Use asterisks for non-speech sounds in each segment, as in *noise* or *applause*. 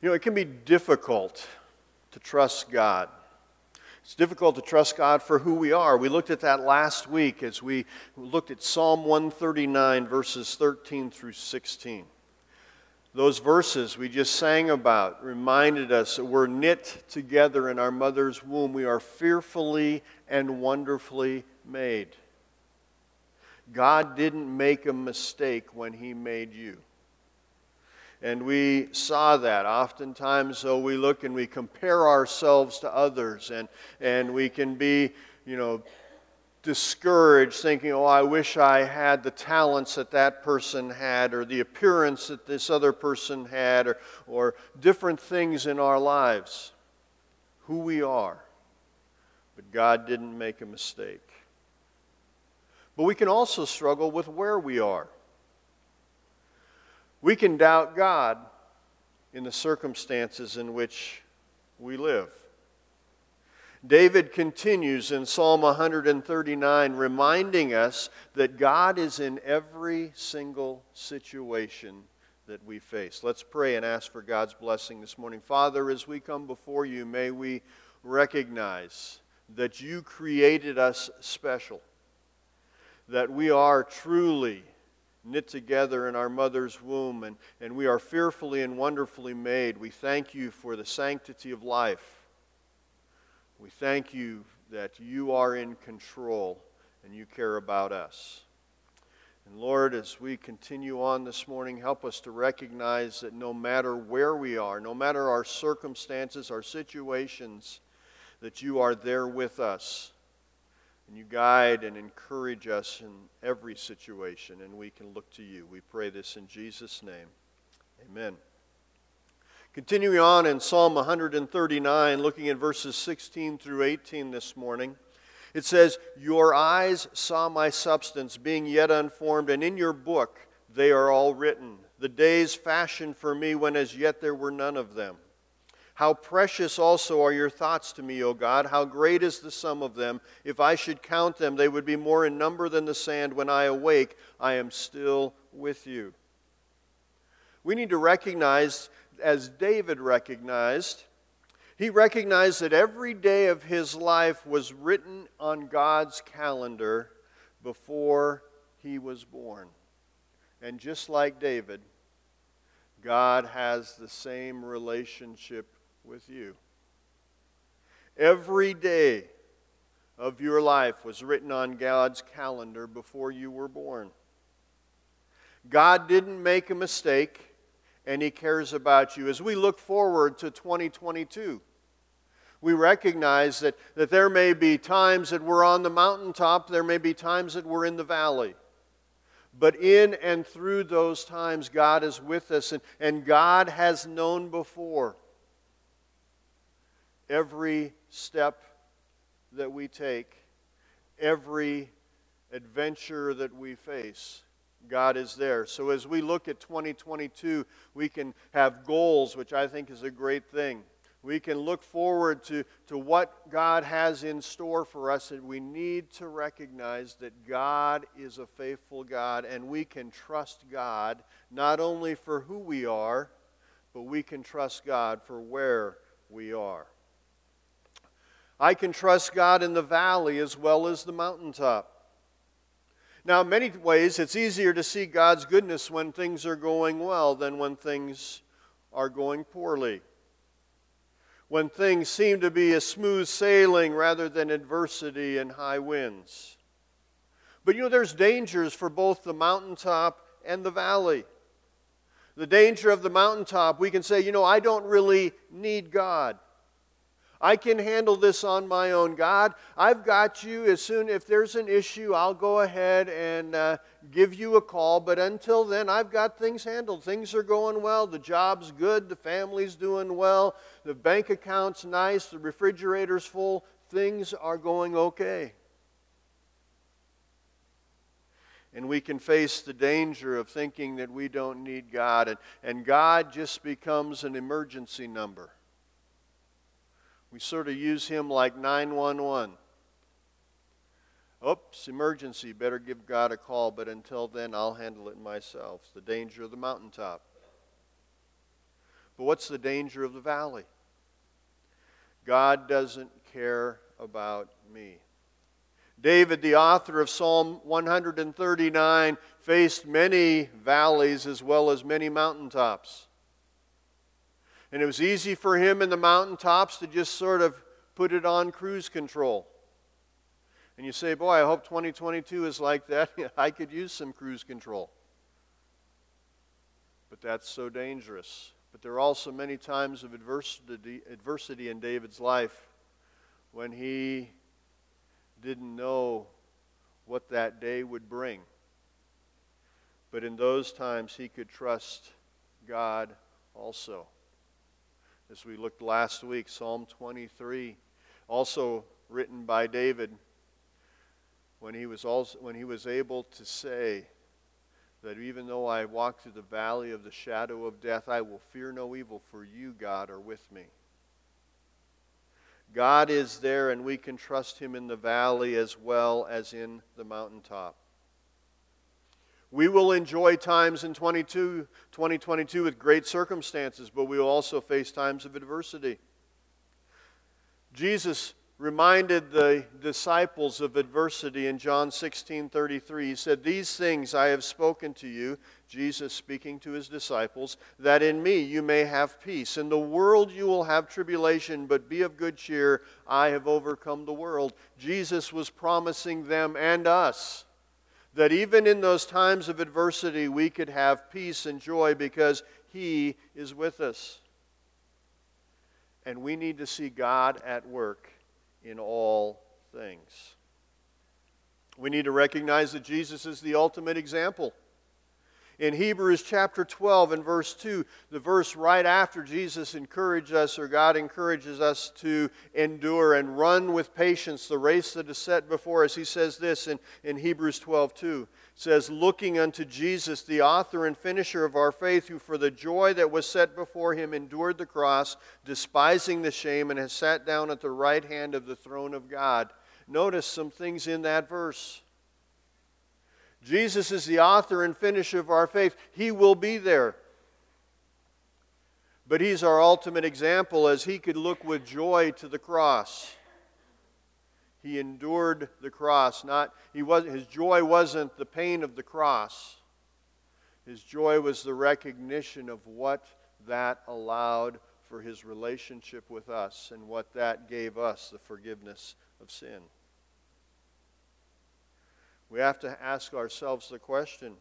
You know, it can be difficult to trust God. It's difficult to trust God for who we are. We looked at that last week as we looked at Psalm 139, verses 13 through 16. Those verses we just sang about reminded us that we're knit together in our mother's womb. We are fearfully and wonderfully made. God didn't make a mistake when He made you. And we saw that. Oftentimes, so we look and we compare ourselves to others, and, and we can be, you know, discouraged, thinking, oh, I wish I had the talents that that person had, or the appearance that this other person had, or, or different things in our lives. Who we are. But God didn't make a mistake. But we can also struggle with where we are. We can doubt God in the circumstances in which we live. David continues in Psalm 139, reminding us that God is in every single situation that we face. Let's pray and ask for God's blessing this morning. Father, as we come before you, may we recognize that you created us special, that we are truly knit together in our mother's womb, and, and we are fearfully and wonderfully made. We thank you for the sanctity of life. We thank you that you are in control and you care about us. And Lord, as we continue on this morning, help us to recognize that no matter where we are, no matter our circumstances, our situations, that you are there with us and you guide and encourage us in every situation, and we can look to you. We pray this in Jesus' name. Amen. Continuing on in Psalm 139, looking at verses 16 through 18 this morning, it says, Your eyes saw my substance being yet unformed, and in your book they are all written. The days fashioned for me when as yet there were none of them. How precious also are your thoughts to me, O God. How great is the sum of them. If I should count them, they would be more in number than the sand. When I awake, I am still with you. We need to recognize, as David recognized, he recognized that every day of his life was written on God's calendar before he was born. And just like David, God has the same relationship with you. Every day of your life was written on God's calendar before you were born. God didn't make a mistake, and He cares about you. As we look forward to 2022, we recognize that, that there may be times that we're on the mountaintop, there may be times that we're in the valley. But in and through those times, God is with us, and, and God has known before every step that we take, every adventure that we face. God is there. So as we look at 2022, we can have goals, which I think is a great thing. We can look forward to, to what God has in store for us, and we need to recognize that God is a faithful God, and we can trust God not only for who we are, but we can trust God for where we are. I can trust God in the valley as well as the mountaintop. Now, in many ways, it's easier to see God's goodness when things are going well than when things are going poorly. When things seem to be a smooth sailing rather than adversity and high winds. But you know, there's dangers for both the mountaintop and the valley. The danger of the mountaintop, we can say, you know, I don't really need God. I can handle this on my own. God, I've got you. As soon if there's an issue, I'll go ahead and uh, give you a call. But until then, I've got things handled. Things are going well. The job's good. The family's doing well. The bank account's nice. The refrigerator's full. Things are going okay. And we can face the danger of thinking that we don't need God. And, and God just becomes an emergency number. We sort of use him like 911. Oops, emergency, better give God a call, but until then, I'll handle it myself. It's the danger of the mountaintop. But what's the danger of the valley? God doesn't care about me. David, the author of Psalm 139, faced many valleys as well as many mountaintops. And it was easy for him in the mountaintops to just sort of put it on cruise control. And you say, Boy, I hope 2022 is like that. *laughs* I could use some cruise control. But that's so dangerous. But there are also many times of adversity, adversity in David's life when he didn't know what that day would bring. But in those times, he could trust God also. As we looked last week, Psalm 23, also written by David, when he was, also, when he was able to say that even though I walk through the valley of the shadow of death, I will fear no evil, for you, God, are with me. God is there, and we can trust Him in the valley as well as in the mountaintop. We will enjoy times in 22, 2022 with great circumstances, but we will also face times of adversity. Jesus reminded the disciples of adversity in John 16 33. He said, These things I have spoken to you, Jesus speaking to his disciples, that in me you may have peace. In the world you will have tribulation, but be of good cheer. I have overcome the world. Jesus was promising them and us that even in those times of adversity we could have peace and joy because he is with us. And we need to see God at work in all things. We need to recognize that Jesus is the ultimate example. In Hebrews chapter 12 and verse 2, the verse right after Jesus encouraged us, or God encourages us to endure and run with patience the race that is set before us, he says this in, in Hebrews 12 2 says, Looking unto Jesus, the author and finisher of our faith, who for the joy that was set before him endured the cross, despising the shame, and has sat down at the right hand of the throne of God. Notice some things in that verse. Jesus is the author and finisher of our faith. He will be there. But he's our ultimate example as he could look with joy to the cross. He endured the cross. Not, he was, his joy wasn't the pain of the cross. His joy was the recognition of what that allowed for his relationship with us and what that gave us the forgiveness of sin. We have to ask ourselves the question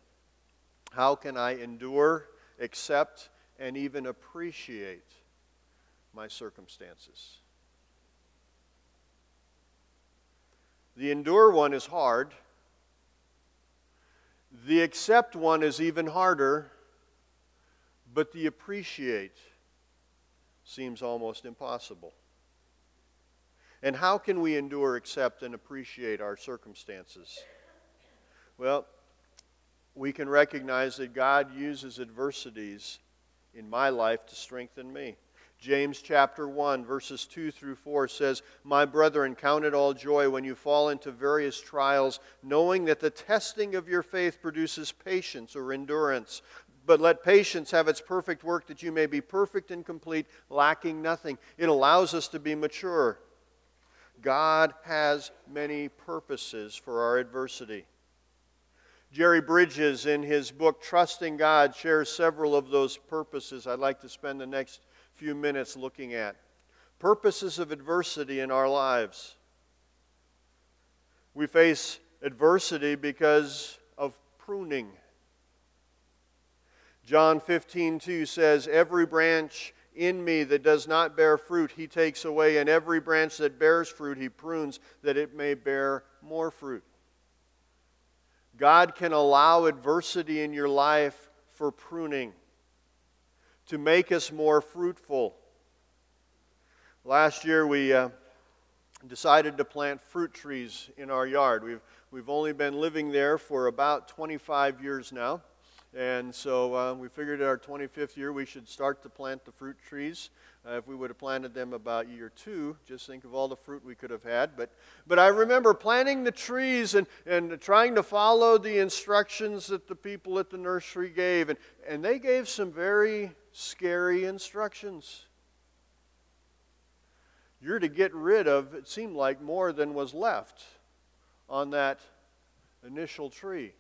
how can I endure, accept, and even appreciate my circumstances? The endure one is hard. The accept one is even harder, but the appreciate seems almost impossible. And how can we endure, accept, and appreciate our circumstances? Well, we can recognize that God uses adversities in my life to strengthen me. James chapter 1, verses 2 through 4 says, My brethren, count it all joy when you fall into various trials, knowing that the testing of your faith produces patience or endurance. But let patience have its perfect work, that you may be perfect and complete, lacking nothing. It allows us to be mature. God has many purposes for our adversity. Jerry Bridges, in his book Trusting God, shares several of those purposes I'd like to spend the next few minutes looking at. Purposes of adversity in our lives. We face adversity because of pruning. John 15, 2 says, Every branch in me that does not bear fruit, he takes away, and every branch that bears fruit, he prunes, that it may bear more fruit. God can allow adversity in your life for pruning to make us more fruitful. Last year, we uh, decided to plant fruit trees in our yard. We've, we've only been living there for about 25 years now. And so uh, we figured at our 25th year we should start to plant the fruit trees. Uh, if we would have planted them about year two, just think of all the fruit we could have had. But, but I remember planting the trees and, and trying to follow the instructions that the people at the nursery gave. And, and they gave some very scary instructions. You're to get rid of, it seemed like, more than was left on that initial tree.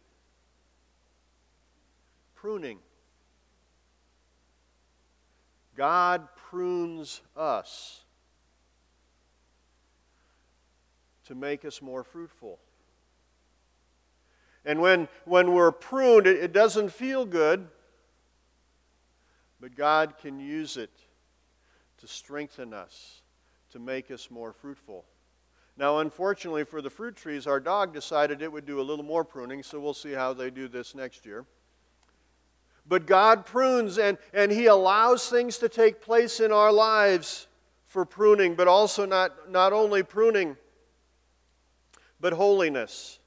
Pruning. God prunes us to make us more fruitful. And when, when we're pruned, it, it doesn't feel good, but God can use it to strengthen us, to make us more fruitful. Now, unfortunately for the fruit trees, our dog decided it would do a little more pruning, so we'll see how they do this next year. But God prunes and, and He allows things to take place in our lives for pruning, but also not, not only pruning, but holiness.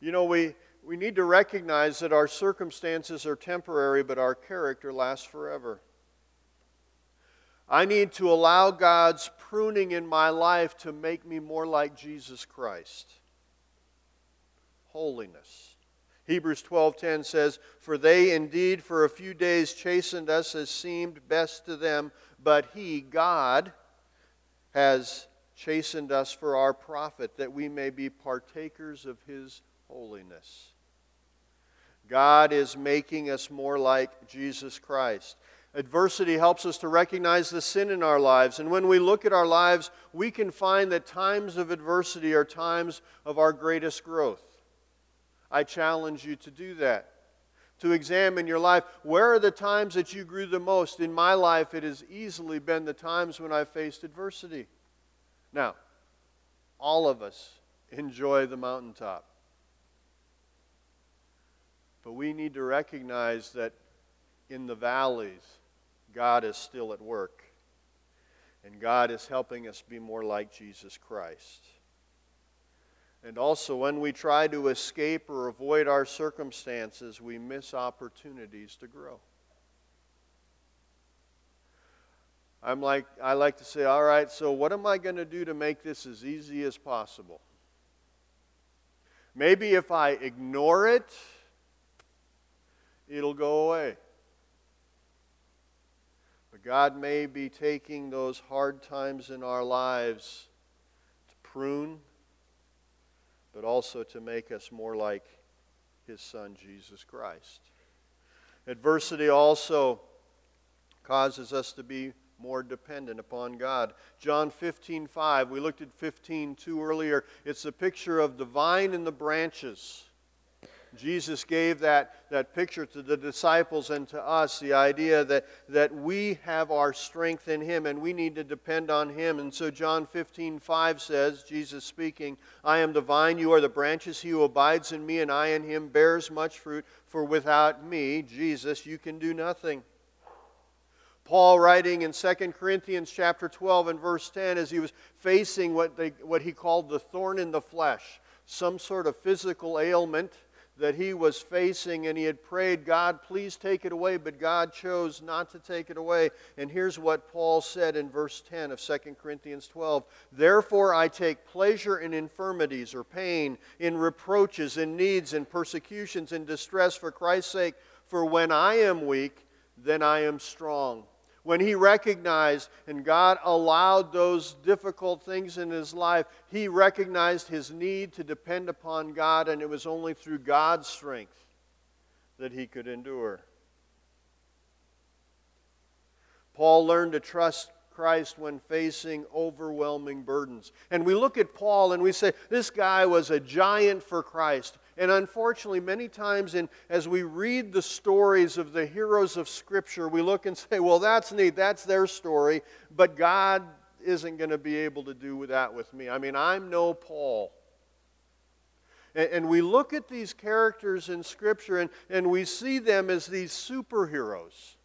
You know, we, we need to recognize that our circumstances are temporary, but our character lasts forever. I need to allow God's pruning in my life to make me more like Jesus Christ. Holiness. Hebrews 12:10 says, "For they indeed for a few days chastened us as seemed best to them, but he, God, has chastened us for our profit, that we may be partakers of his holiness." God is making us more like Jesus Christ. Adversity helps us to recognize the sin in our lives. And when we look at our lives, we can find that times of adversity are times of our greatest growth. I challenge you to do that. To examine your life. Where are the times that you grew the most? In my life, it has easily been the times when I faced adversity. Now, all of us enjoy the mountaintop. But we need to recognize that in the valleys, God is still at work. And God is helping us be more like Jesus Christ. And also, when we try to escape or avoid our circumstances, we miss opportunities to grow. I'm like, I like to say, all right, so what am I going to do to make this as easy as possible? Maybe if I ignore it, it'll go away. But God may be taking those hard times in our lives to prune but also to make us more like his son, Jesus Christ. Adversity also causes us to be more dependent upon God. John 15, 5, we looked at 15, 2 earlier. It's a picture of the vine and the branches. Jesus gave that, that picture to the disciples and to us the idea that, that we have our strength in Him and we need to depend on Him. And so John 15, 5 says, Jesus speaking, I am the vine, you are the branches. He who abides in me and I in him bears much fruit, for without me, Jesus, you can do nothing. Paul writing in 2 Corinthians chapter 12 and verse 10 as he was facing what, they, what he called the thorn in the flesh, some sort of physical ailment that he was facing, and he had prayed, God, please take it away, but God chose not to take it away. And here's what Paul said in verse 10 of 2 Corinthians 12 Therefore I take pleasure in infirmities or pain, in reproaches, in needs, in persecutions, in distress for Christ's sake. For when I am weak, then I am strong when he recognized and God allowed those difficult things in his life, he recognized his need to depend upon God, and it was only through God's strength that he could endure. Paul learned to trust Christ when facing overwhelming burdens. And we look at Paul and we say, this guy was a giant for Christ. And unfortunately, many times in, as we read the stories of the heroes of Scripture, we look and *laughs* say, well, that's neat, that's their story, but God isn't going to be able to do that with me. I mean, I'm no Paul. And, and we look at these characters in Scripture and, and we see them as these superheroes.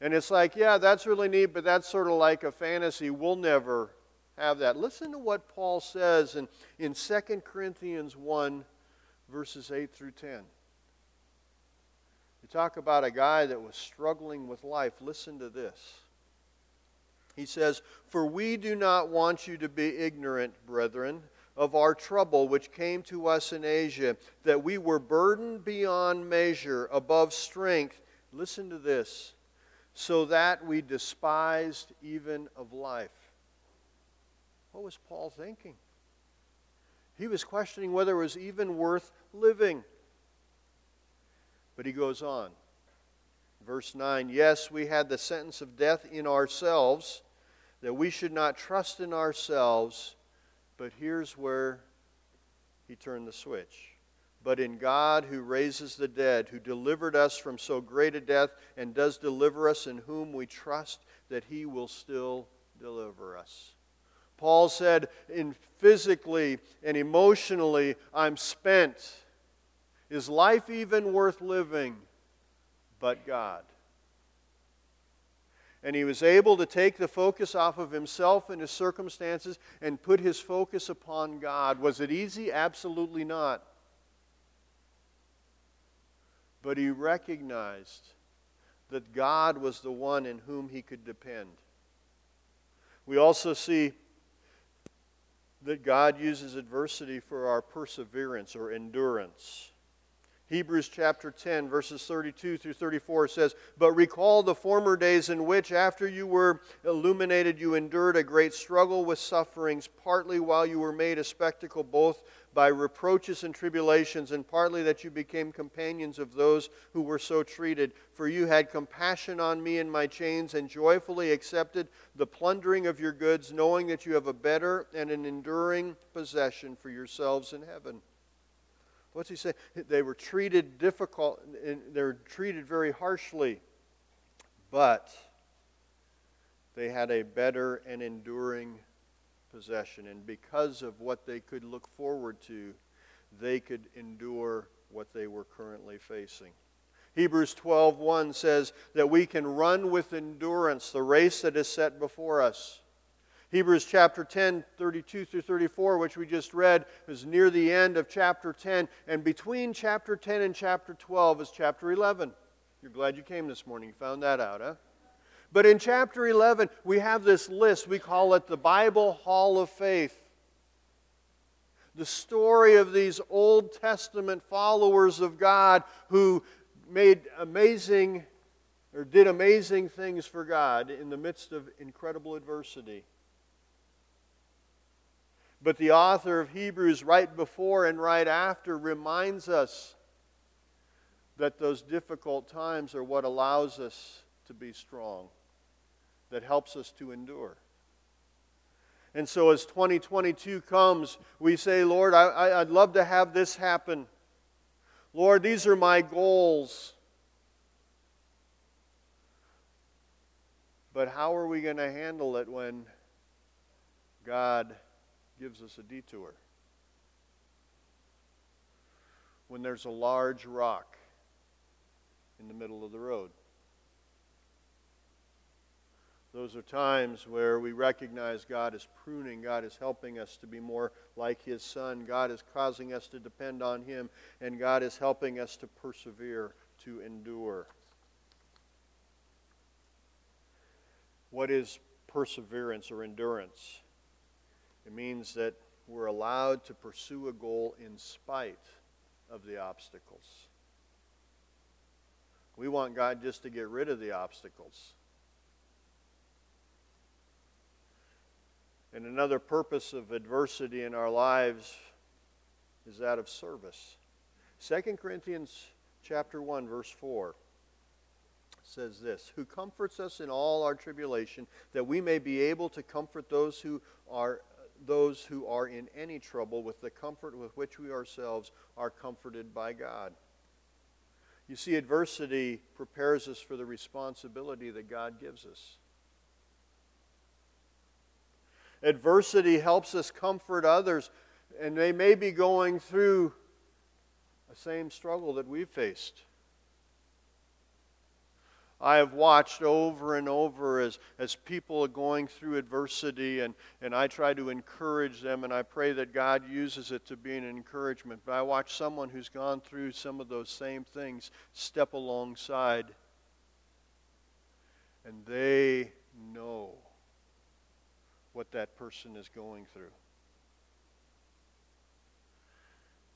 And it's like, yeah, that's really neat, but that's sort of like a fantasy. We'll never have that. Listen to what Paul says in, in 2 Corinthians 1, verses 8 through 10. You talk about a guy that was struggling with life. Listen to this. He says, For we do not want you to be ignorant, brethren, of our trouble which came to us in Asia, that we were burdened beyond measure, above strength. Listen to this. So that we despised even of life. What was Paul thinking? He was questioning whether it was even worth living. But he goes on. Verse 9 Yes, we had the sentence of death in ourselves, that we should not trust in ourselves, but here's where he turned the switch. But in God who raises the dead, who delivered us from so great a death, and does deliver us, in whom we trust that he will still deliver us. Paul said, in physically and emotionally, I'm spent. Is life even worth living? But God. And he was able to take the focus off of himself and his circumstances and put his focus upon God. Was it easy? Absolutely not. But he recognized that God was the one in whom he could depend. We also see that God uses adversity for our perseverance or endurance. Hebrews chapter 10, verses 32 through 34 says, But recall the former days in which, after you were illuminated, you endured a great struggle with sufferings, partly while you were made a spectacle, both by reproaches and tribulations, and partly that you became companions of those who were so treated. For you had compassion on me in my chains, and joyfully accepted the plundering of your goods, knowing that you have a better and an enduring possession for yourselves in heaven. What's he saying? They were treated difficult, they were treated very harshly, but they had a better and enduring possession. And because of what they could look forward to, they could endure what they were currently facing. Hebrews 12:1 says that we can run with endurance the race that is set before us. Hebrews chapter 10, 32 through 34, which we just read, is near the end of chapter 10. And between chapter 10 and chapter 12 is chapter 11. You're glad you came this morning. You found that out, huh? But in chapter 11, we have this list. We call it the Bible Hall of Faith. The story of these Old Testament followers of God who made amazing or did amazing things for God in the midst of incredible adversity. But the author of Hebrews, right before and right after, reminds us that those difficult times are what allows us to be strong that helps us to endure. And so, as 2022 comes, we say, Lord, I, would love to have this happen. Lord, these are my goals. But how are we going to handle it when God gives us a detour? When there's a large rock in the middle of the road? Those are times where we recognize God is pruning, God is helping us to be more like His Son, God is causing us to depend on Him, and God is helping us to persevere, to endure. What is perseverance or endurance? It means that we're allowed to pursue a goal in spite of the obstacles. We want God just to get rid of the obstacles. And another purpose of adversity in our lives is that of service. 2 Corinthians chapter 1 verse 4 says this, who comforts us in all our tribulation that we may be able to comfort those who are those who are in any trouble with the comfort with which we ourselves are comforted by God. You see adversity prepares us for the responsibility that God gives us. Adversity helps us comfort others, and they may be going through the same struggle that we've faced. I have watched over and over as, as people are going through adversity, and, and I try to encourage them, and I pray that God uses it to be an encouragement. But I watch someone who's gone through some of those same things step alongside, and they know what that person is going through.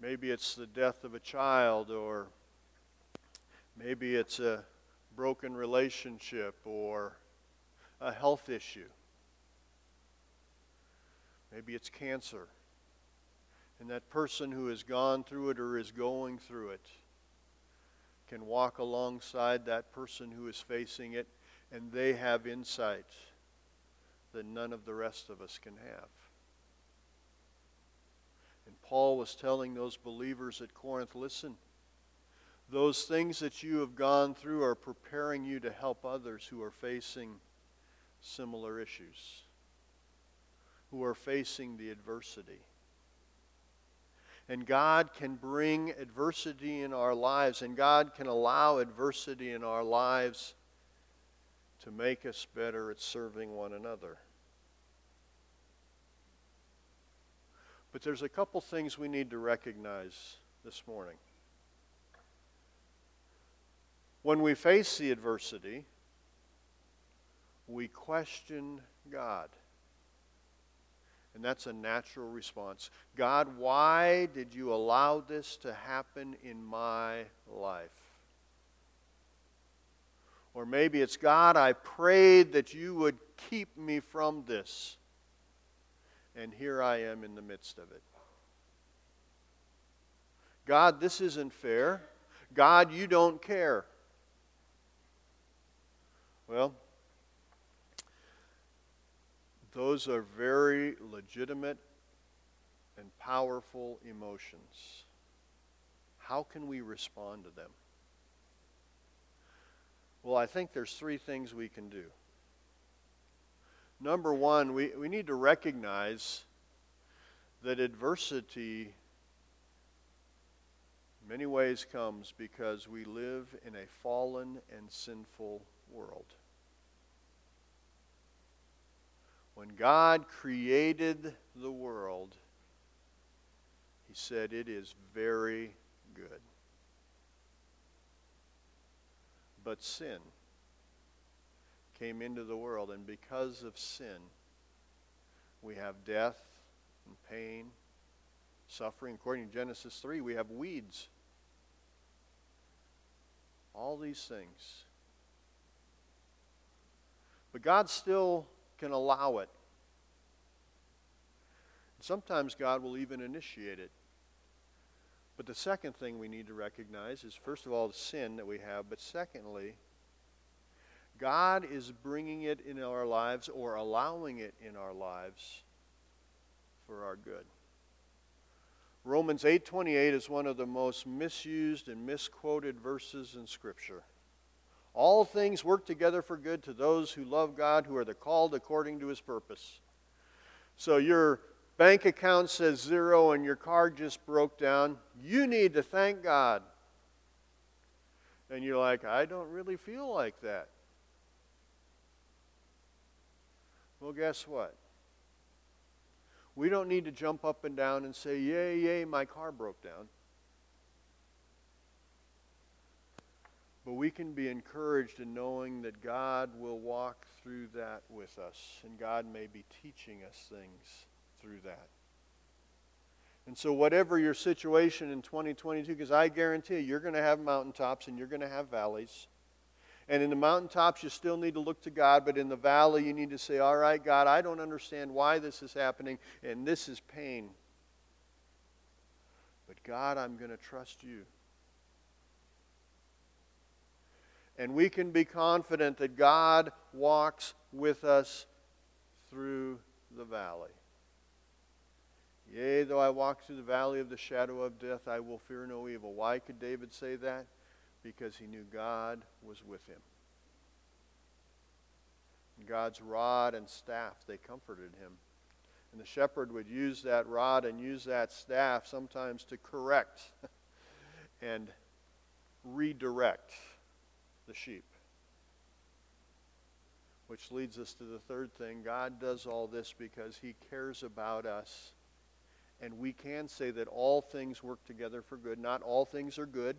Maybe it's the death of a child, or maybe it's a broken relationship or a health issue. Maybe it's cancer. And that person who has gone through it or is going through it can walk alongside that person who is facing it, and they have insight that none of the rest of us can have. And Paul was telling those believers at Corinth listen, those things that you have gone through are preparing you to help others who are facing similar issues, who are facing the adversity. And God can bring adversity in our lives, and God can allow adversity in our lives to make us better at serving one another. But there's a couple things we need to recognize this morning. When we face the adversity, we question God. And that's a natural response. God, why did you allow this to happen in my life? Or maybe it's God, I prayed that you would keep me from this. And here I am in the midst of it. God, this isn't fair. God, you don't care. Well, those are very legitimate and powerful emotions. How can we respond to them? Well, I think there's three things we can do. Number one, we, we need to recognize that adversity many ways comes because we live in a fallen and sinful world. When God created the world, He said, It is very good. But sin came into the world, and because of sin, we have death and pain, suffering. According to Genesis 3, we have weeds. All these things. But God still can allow it. Sometimes God will even initiate it. But the second thing we need to recognize is, first of all, the sin that we have, but secondly, God is bringing it in our lives or allowing it in our lives for our good. Romans 8:28 is one of the most misused and misquoted verses in scripture. All things work together for good to those who love God, who are the called according to his purpose. So your bank account says zero and your car just broke down. You need to thank God. And you're like, I don't really feel like that. Well, guess what? We don't need to jump up and down and say, Yay, yay, my car broke down. But we can be encouraged in knowing that God will walk through that with us, and God may be teaching us things through that. And so, whatever your situation in 2022, because I guarantee you, you're going to have mountaintops and you're going to have valleys. And in the mountaintops, you still need to look to God, but in the valley, you need to say, All right, God, I don't understand why this is happening, and this is pain. But God, I'm going to trust you. And we can be confident that God walks with us through the valley. Yea, though I walk through the valley of the shadow of death, I will fear no evil. Why could David say that? Because he knew God was with him. God's rod and staff, they comforted him. And the shepherd would use that rod and use that staff sometimes to correct *laughs* and redirect the sheep. Which leads us to the third thing. God does all this because he cares about us. And we can say that all things work together for good. Not all things are good.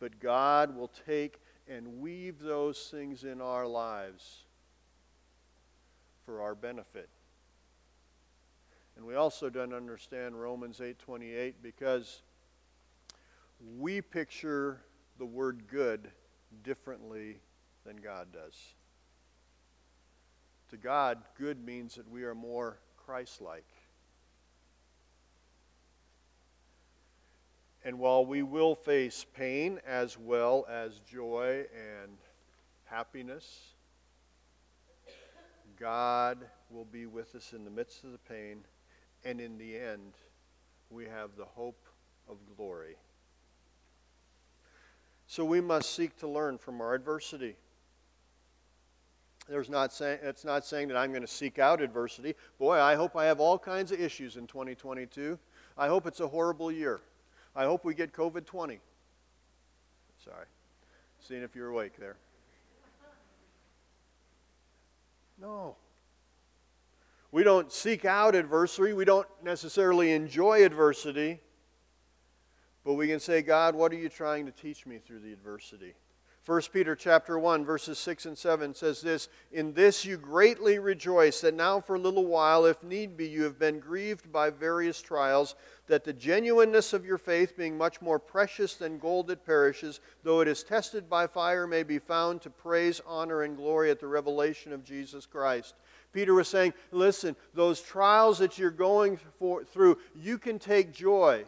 But God will take and weave those things in our lives for our benefit. And we also don't understand Romans 8:28 because we picture the word good differently than God does. To God, good means that we are more Christ like. And while we will face pain as well as joy and happiness, God will be with us in the midst of the pain, and in the end, we have the hope of glory. So we must seek to learn from our adversity. There's not say, it's not saying that I'm going to seek out adversity. Boy, I hope I have all kinds of issues in 2022. I hope it's a horrible year. I hope we get COVID 20. Sorry. Seeing if you're awake there. No. We don't seek out adversity. We don't necessarily enjoy adversity. But we can say, God, what are you trying to teach me through the adversity? 1 Peter chapter 1 verses 6 and 7 says this, "In this you greatly rejoice that now for a little while if need be you have been grieved by various trials, that the genuineness of your faith being much more precious than gold that perishes, though it is tested by fire may be found to praise, honor and glory at the revelation of Jesus Christ." Peter was saying, "Listen, those trials that you're going for, through, you can take joy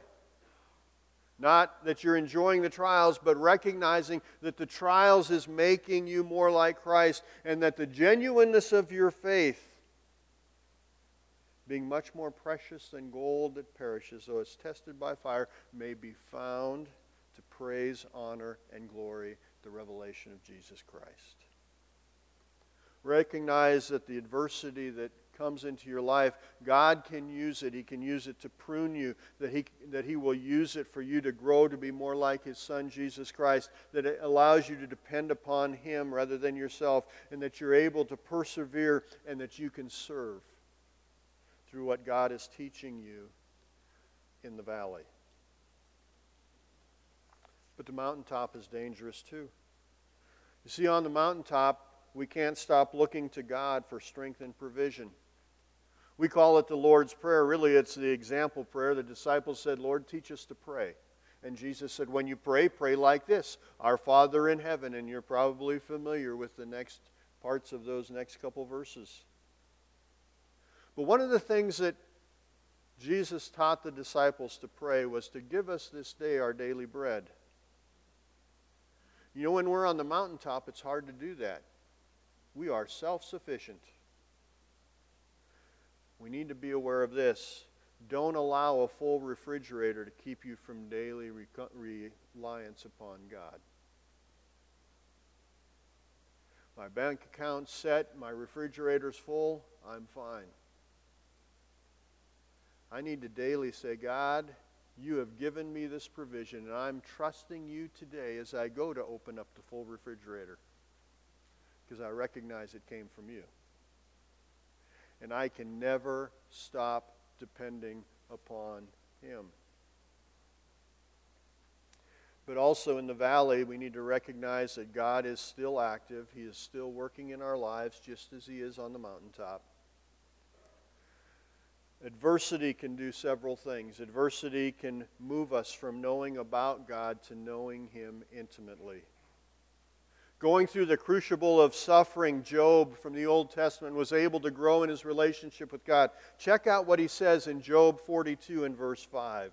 not that you're enjoying the trials, but recognizing that the trials is making you more like Christ and that the genuineness of your faith, being much more precious than gold that perishes, though it's tested by fire, may be found to praise, honor, and glory the revelation of Jesus Christ. Recognize that the adversity that comes into your life, God can use it. He can use it to prune you, that he, that he will use it for you to grow to be more like His Son, Jesus Christ, that it allows you to depend upon Him rather than yourself, and that you're able to persevere and that you can serve through what God is teaching you in the valley. But the mountaintop is dangerous too. You see, on the mountaintop, we can't stop looking to God for strength and provision. We call it the Lord's Prayer. Really, it's the example prayer. The disciples said, Lord, teach us to pray. And Jesus said, when you pray, pray like this Our Father in heaven. And you're probably familiar with the next parts of those next couple verses. But one of the things that Jesus taught the disciples to pray was to give us this day our daily bread. You know, when we're on the mountaintop, it's hard to do that. We are self sufficient. We need to be aware of this. Don't allow a full refrigerator to keep you from daily reliance upon God. My bank account's set, my refrigerator's full, I'm fine. I need to daily say, God, you have given me this provision, and I'm trusting you today as I go to open up the full refrigerator because I recognize it came from you and I can never stop depending upon Him. But also in the valley, we need to recognize that God is still active. He is still working in our lives just as He is on the mountaintop. Adversity can do several things. Adversity can move us from knowing about God to knowing Him intimately. Going through the crucible of suffering, Job from the Old Testament was able to grow in his relationship with God. Check out what he says in Job 42 and verse 5.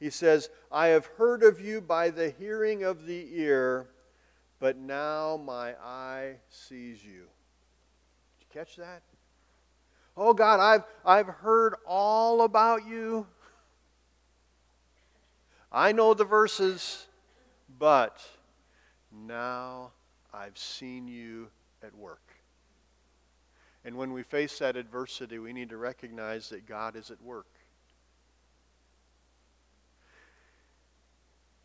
He says, I have heard of you by the hearing of the ear, but now my eye sees you. Did you catch that? Oh God, I've, I've heard all about you. I know the verses, but now I've seen you at work. And when we face that adversity, we need to recognize that God is at work.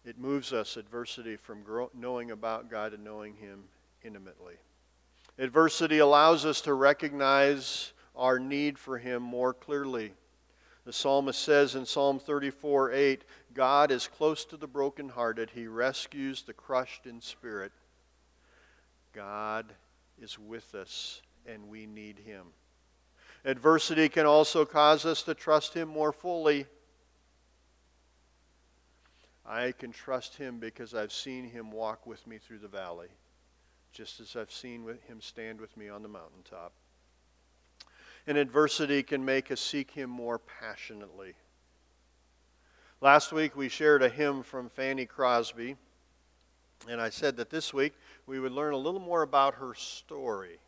It moves us, adversity, from knowing about God to knowing Him intimately. Adversity allows us to recognize our need for Him more clearly. The psalmist says in Psalm 34 8, God is close to the brokenhearted, He rescues the crushed in spirit. God is with us, and we need Him. Adversity can also cause us to trust Him more fully. I can trust Him because I've seen Him walk with me through the valley, just as I've seen Him stand with me on the mountaintop. And adversity can make us seek Him more passionately. Last week we shared a hymn from Fanny Crosby, and I said that this week we would learn a little more about her story.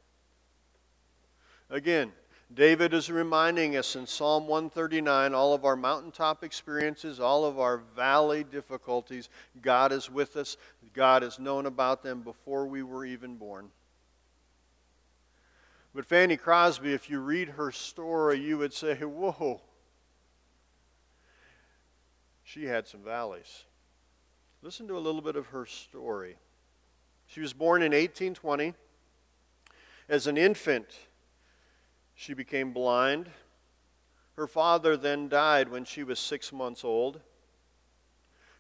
Again, David is reminding us in Psalm 139 all of our mountaintop experiences, all of our valley difficulties, God is with us. God has known about them before we were even born. But Fanny Crosby, if you read her story, you would say, Whoa, she had some valleys. Listen to a little bit of her story. She was born in 1820. As an infant, she became blind. Her father then died when she was six months old.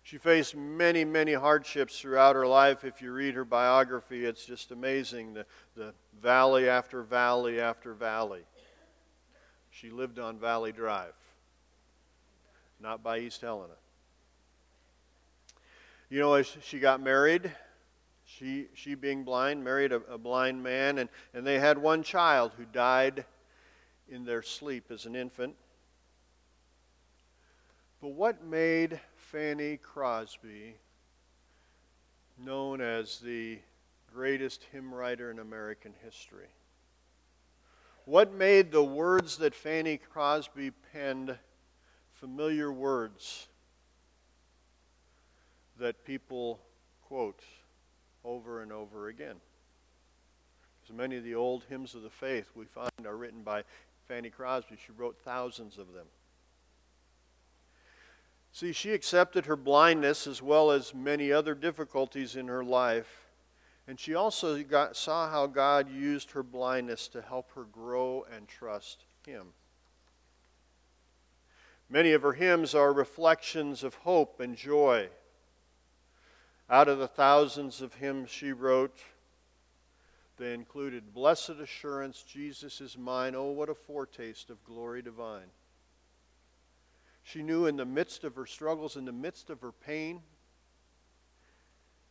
She faced many, many hardships throughout her life. If you read her biography, it's just amazing the, the valley after valley after valley. She lived on Valley Drive, not by East Helena. You know, as she got married, she, she being blind, married a, a blind man, and, and they had one child who died in their sleep as an infant. But what made Fanny Crosby known as the greatest hymn writer in American history? What made the words that Fanny Crosby penned familiar words that people quote over and over again? Because many of the old hymns of the faith we find are written by Fanny Crosby. She wrote thousands of them. See, she accepted her blindness as well as many other difficulties in her life. And she also got, saw how God used her blindness to help her grow and trust Him. Many of her hymns are reflections of hope and joy. Out of the thousands of hymns she wrote, they included Blessed Assurance, Jesus is mine. Oh, what a foretaste of glory divine. She knew in the midst of her struggles, in the midst of her pain,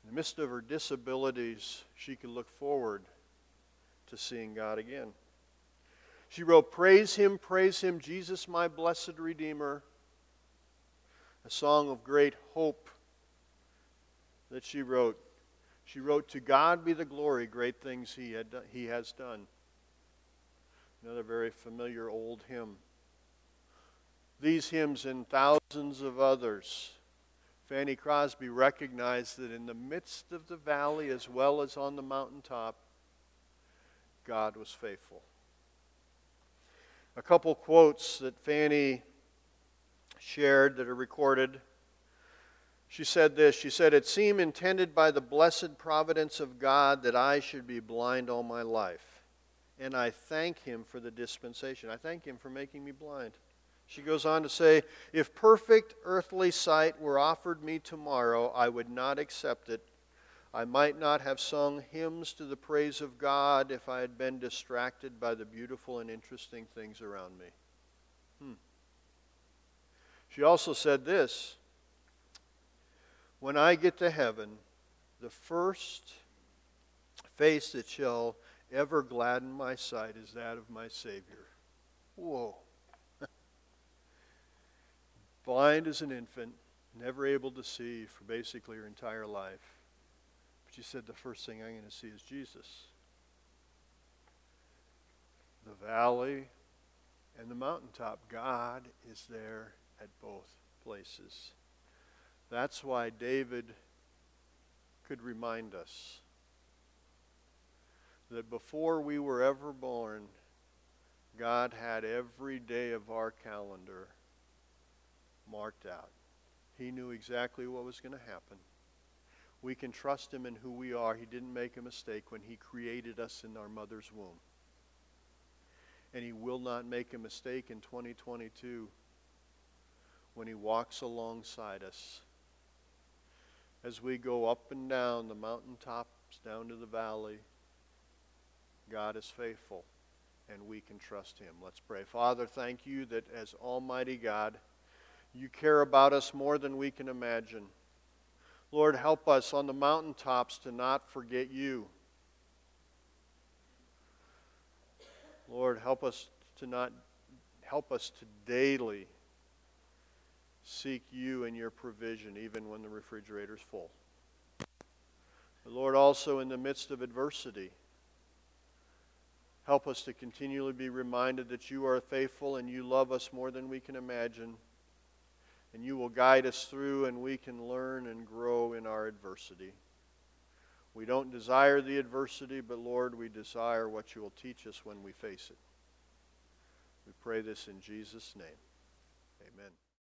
in the midst of her disabilities, she could look forward to seeing God again. She wrote, Praise Him, praise Him, Jesus, my blessed Redeemer. A song of great hope that she wrote she wrote, To God be the glory, great things he, had he has done. Another very familiar old hymn. These hymns and thousands of others, Fanny Crosby recognized that in the midst of the valley as well as on the mountaintop, God was faithful. A couple quotes that Fanny shared that are recorded she said this She said, It seemed intended by the blessed providence of God that I should be blind all my life. And I thank Him for the dispensation. I thank Him for making me blind. She goes on to say, If perfect earthly sight were offered me tomorrow, I would not accept it. I might not have sung hymns to the praise of God if I had been distracted by the beautiful and interesting things around me. Hmm. She also said this when I get to heaven, the first face that shall ever gladden my sight is that of my Savior. Whoa. Blind as an infant, never able to see for basically her entire life. But she said the first thing I'm going to see is Jesus. The valley and the mountaintop, God is there at both places. That's why David could remind us that before we were ever born, God had every day of our calendar marked out. He knew exactly what was going to happen. We can trust Him in who we are. He didn't make a mistake when He created us in our mother's womb. And He will not make a mistake in 2022 when He walks alongside us as we go up and down the mountaintops, down to the valley. God is faithful, and we can trust Him. Let's pray. Father, thank you that as Almighty God, you care about us more than we can imagine. Lord, help us on the mountaintops to not forget you. Lord, help us to not help us to daily seek you and your provision even when the refrigerator is full. But Lord, also in the midst of adversity, help us to continually be reminded that you are faithful and you love us more than we can imagine. And you will guide us through and we can learn and grow in our adversity. We don't desire the adversity, but Lord, we desire what you will teach us when we face it. We pray this in Jesus' name. Amen.